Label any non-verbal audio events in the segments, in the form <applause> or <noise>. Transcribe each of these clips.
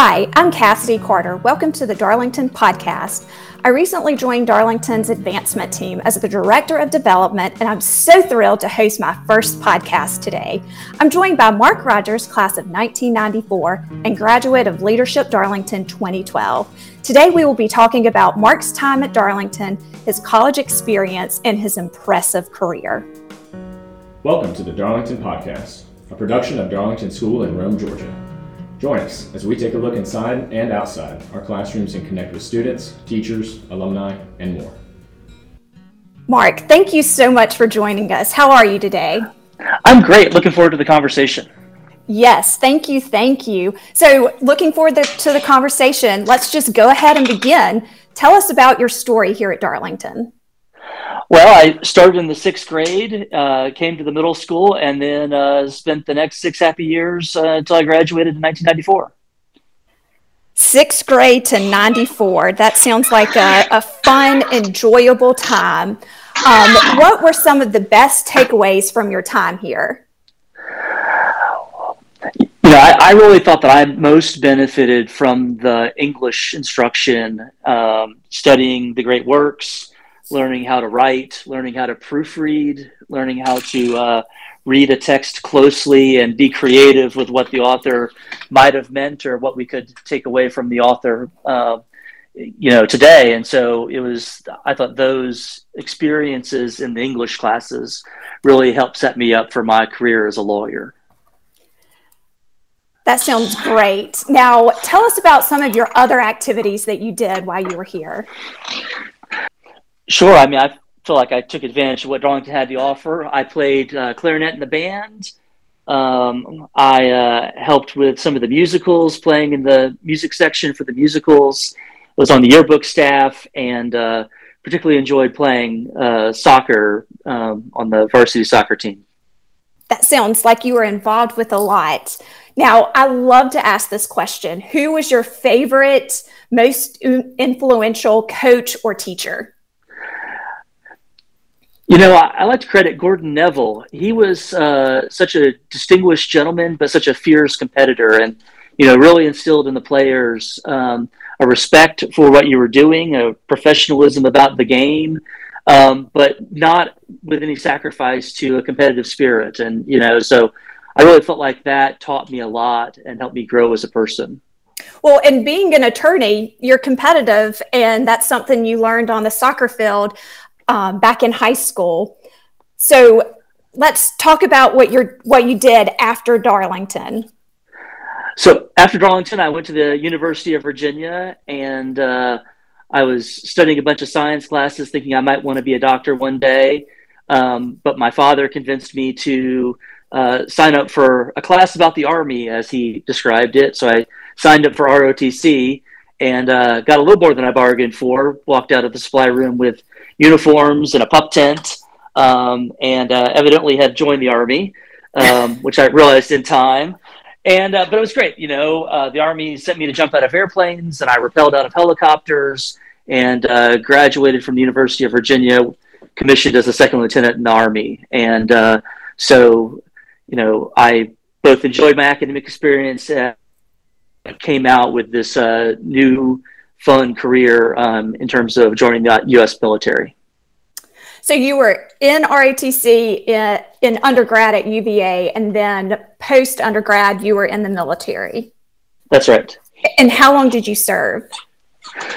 Hi, I'm Cassidy Carter. Welcome to the Darlington Podcast. I recently joined Darlington's advancement team as the Director of Development, and I'm so thrilled to host my first podcast today. I'm joined by Mark Rogers, class of 1994 and graduate of Leadership Darlington 2012. Today, we will be talking about Mark's time at Darlington, his college experience, and his impressive career. Welcome to the Darlington Podcast, a production of Darlington School in Rome, Georgia. Join us as we take a look inside and outside our classrooms and connect with students, teachers, alumni, and more. Mark, thank you so much for joining us. How are you today? I'm great. Looking forward to the conversation. Yes, thank you, thank you. So, looking forward to the conversation, let's just go ahead and begin. Tell us about your story here at Darlington. Well, I started in the sixth grade, uh, came to the middle school, and then uh, spent the next six happy years uh, until I graduated in 1994. Sixth grade to 94. That sounds like a, a fun, enjoyable time. Um, what were some of the best takeaways from your time here? You know, I, I really thought that I most benefited from the English instruction, um, studying the great works, learning how to write, learning how to proofread, learning how to uh, read a text closely and be creative with what the author might have meant or what we could take away from the author, uh, you know, today. And so it was, I thought those experiences in the English classes really helped set me up for my career as a lawyer. That sounds great. Now, tell us about some of your other activities that you did while you were here. Sure. I mean, I feel like I took advantage of what Darlington had to offer. I played uh, clarinet in the band. Um, I uh, helped with some of the musicals, playing in the music section for the musicals. Was on the yearbook staff, and uh, particularly enjoyed playing uh, soccer um, on the varsity soccer team. That sounds like you were involved with a lot. Now, I love to ask this question: Who was your favorite, most influential coach or teacher? You know, I, I, like to credit Gordon Neville. He was uh, such a distinguished gentleman, but such a fierce competitor, and you know, really instilled in the players um, a respect for what you were doing, a professionalism about the game, um, but not with any sacrifice to a competitive spirit. And you know, so I really felt like that taught me a lot and helped me grow as a person. Well, and being an attorney, you're competitive, and that's something you learned on the soccer field um, back in high school. So let's talk about what you're what you did after Darlington. So after Darlington, I went to the University of Virginia, and uh, I was studying a bunch of science classes, thinking I might want to be a doctor one day. Um, but my father convinced me to uh, sign up for a class about the Army, as he described it. So I signed up for ROTC and uh, got a little more than I bargained for. Walked out of the supply room with uniforms and a pup tent, um, and uh, evidently had joined the army, um, <laughs> which I realized in time. And uh, but it was great. You know, uh, the army sent me to jump out of airplanes, and I rappelled out of helicopters, and uh, graduated from the University of Virginia, commissioned as a second lieutenant in the army. And uh, so, you know, I both enjoyed my academic experience. and came out with this uh, new fun career um, in terms of joining the U.S. military. So you were in ROTC in, in undergrad at UVA, and then post undergrad, you were in the military. That's right. And how long did you serve?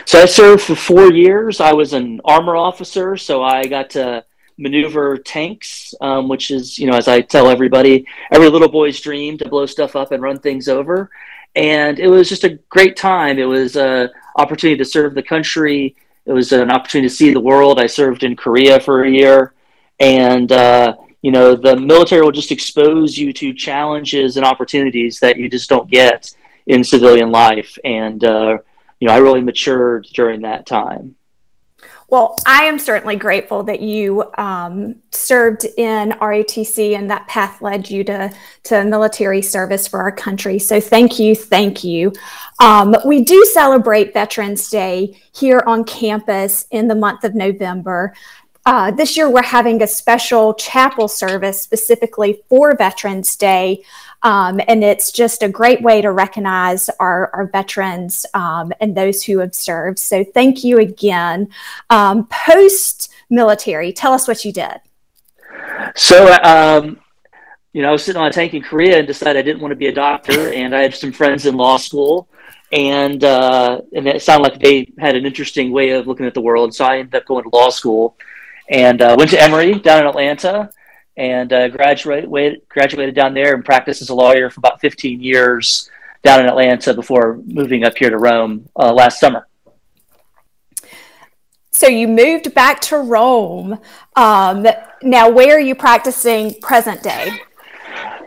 So I served for four years. I was an armor officer, so I got to maneuver tanks, um, which is, you know, as I tell everybody, every little boy's dream to blow stuff up and run things over. And it was just a great time. It was a opportunity to serve the country. It was an opportunity to see the world. I served in Korea for a year, and uh, you know the military will just expose you to challenges and opportunities that you just don't get in civilian life. And uh, you know, I really matured during that time. Well, I am certainly grateful that you um, served in ROTC and that path led you to, to military service for our country. So thank you, thank you. Um, we do celebrate Veterans Day here on campus in the month of November. Uh, this year we're having a special chapel service specifically for Veterans Day. Um, and it's just a great way to recognize our, our veterans um, and those who have served. So thank you again. Um, Post military, tell us what you did. So, um, you know, I was sitting on a tank in Korea and decided I didn't want to be a doctor, and I had some friends in law school, and uh, and it sounded like they had an interesting way of looking at the world. So I ended up going to law school, and uh, went to Emory down in Atlanta, and uh, graduated graduated down there and practiced as a lawyer for about 15 years down in Atlanta before moving up here to Rome uh, last summer. So you moved back to Rome. Um, now, where are you practicing present day?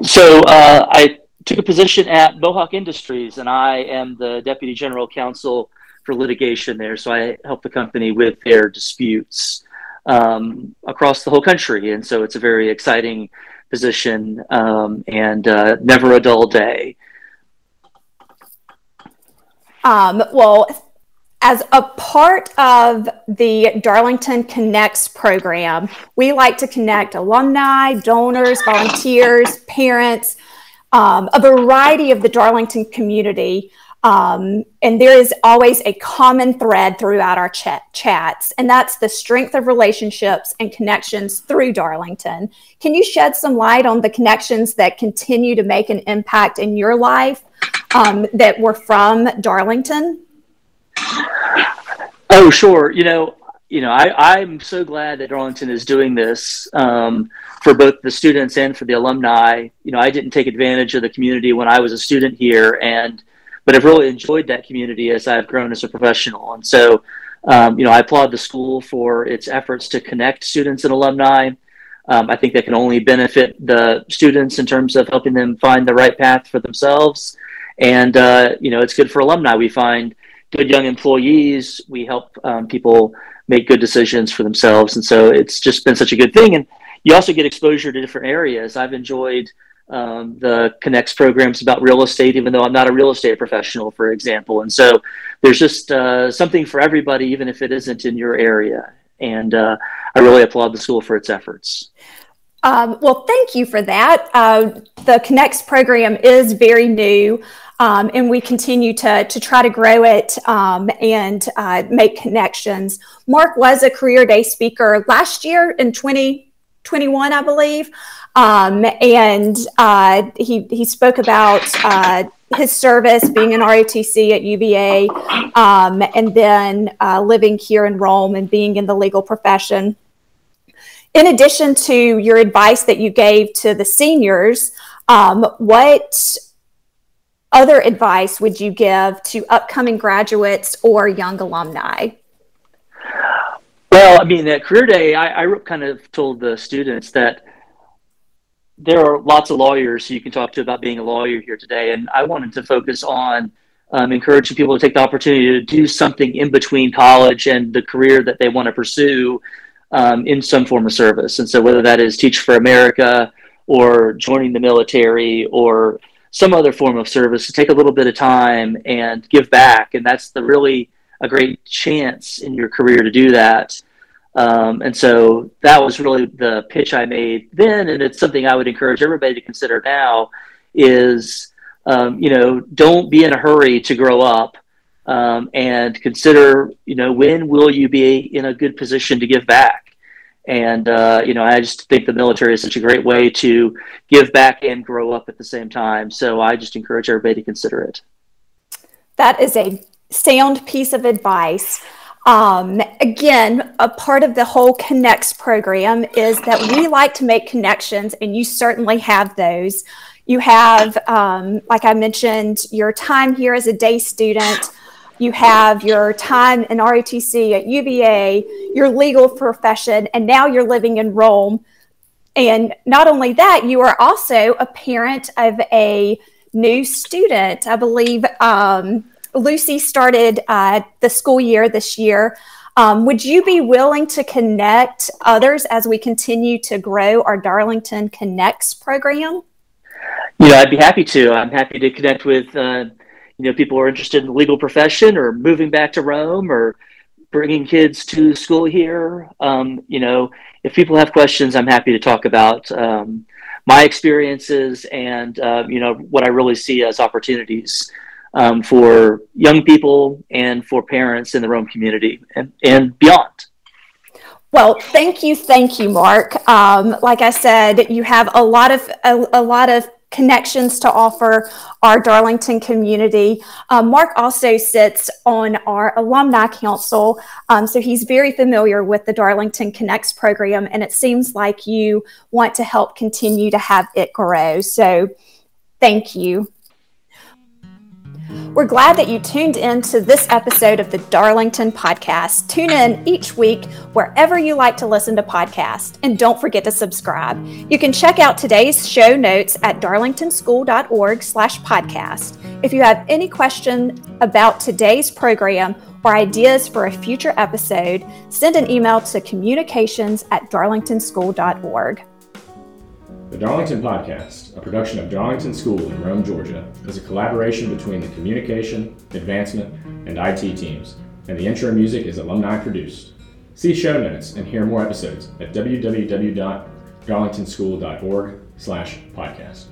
So uh, I took a position at Mohawk Industries, and I am the deputy general counsel for litigation there. So I help the company with their disputes um, across the whole country, and so it's a very exciting position um, and uh, never a dull day. Um, well, as a part of the Darlington Connects program, we like to connect alumni, donors, volunteers, parents, um, a variety of the Darlington community. Um, and there is always a common thread throughout our ch- chats, and that's the strength of relationships and connections through Darlington. Can you shed some light on the connections that continue to make an impact in your life um, that were from Darlington? Oh, sure. You know, you know, I, I'm so glad that Darlington is doing this um, for both the students and for the alumni. You know, I didn't take advantage of the community when I was a student here, and but I've really enjoyed that community as I've grown as a professional. And so, um, you know, I applaud the school for its efforts to connect students and alumni. Um, I think that can only benefit the students in terms of helping them find the right path for themselves. And, uh, you know, it's good for alumni. We find good young employees. We help um, people make good decisions for themselves. And so it's just been such a good thing. And you also get exposure to different areas. I've enjoyed um, the Connects programs about real estate, even though I'm not a real estate professional, for example. And so there's just uh, something for everybody, even if it isn't in your area. And uh, I really applaud the school for its efforts. Um, well, thank you for that. Uh, the Connects program is very new. Um, and we continue to, to try to grow it um, and uh, make connections. Mark was a career day speaker last year in 2021, I believe. Um, and uh, he, he spoke about uh, his service being in ROTC at UVA um, and then uh, living here in Rome and being in the legal profession. In addition to your advice that you gave to the seniors, um, what other advice would you give to upcoming graduates or young alumni? Well, I mean, at Career Day, I, I kind of told the students that there are lots of lawyers you can talk to about being a lawyer here today, and I wanted to focus on um, encouraging people to take the opportunity to do something in between college and the career that they want to pursue um, in some form of service. And so, whether that is Teach for America or joining the military or some other form of service to take a little bit of time and give back. And that's the really a great chance in your career to do that. Um, and so that was really the pitch I made then, and it's something I would encourage everybody to consider now. Is um, you know, don't be in a hurry to grow up, um, and consider you know when will you be in a good position to give back. And, uh, you know, I just think the military is such a great way to give back and grow up at the same time. So I just encourage everybody to consider it. That is a sound piece of advice. Um, again, a part of the whole Connects program is that we like to make connections, and you certainly have those. You have, um, like I mentioned, your time here as a day student you have your time in ROTC at UVA, your legal profession, and now you're living in Rome. And not only that, you are also a parent of a new student. I believe um, Lucy started uh, the school year this year. Um, would you be willing to connect others as we continue to grow our Darlington Connects program? Yeah, I'd be happy to. I'm happy to connect with uh, you know people who are interested in the legal profession or moving back to Rome or bringing kids to school here. Um, you know, if people have questions, I'm happy to talk about um, my experiences and uh, you know what I really see as opportunities um, for young people and for parents in the Rome community and, and beyond. Well, thank you, thank you, Mark. Um, like I said, you have a lot of a, a lot of connections to offer our Darlington community. Um, Mark also sits on our alumni council, um, so he's very familiar with the Darlington Connects program, and it seems like you want to help continue to have it grow. So, thank you. We're glad that you tuned in to this episode of the Darlington Podcast. Tune in each week wherever you like to listen to podcasts, and don't forget to subscribe. You can check out today's show notes at darlingtonschool.org slash podcast. If you have any question about today's program or ideas for a future episode, send an email to communications at darlingtonschool.org. The Darlington Podcast, a production of Darlington School in Rome, Georgia, is a collaboration between the communication, advancement, and IT teams, and the intro music is alumni produced. See show notes and hear more episodes at www.darlingtonschool.org slash podcast.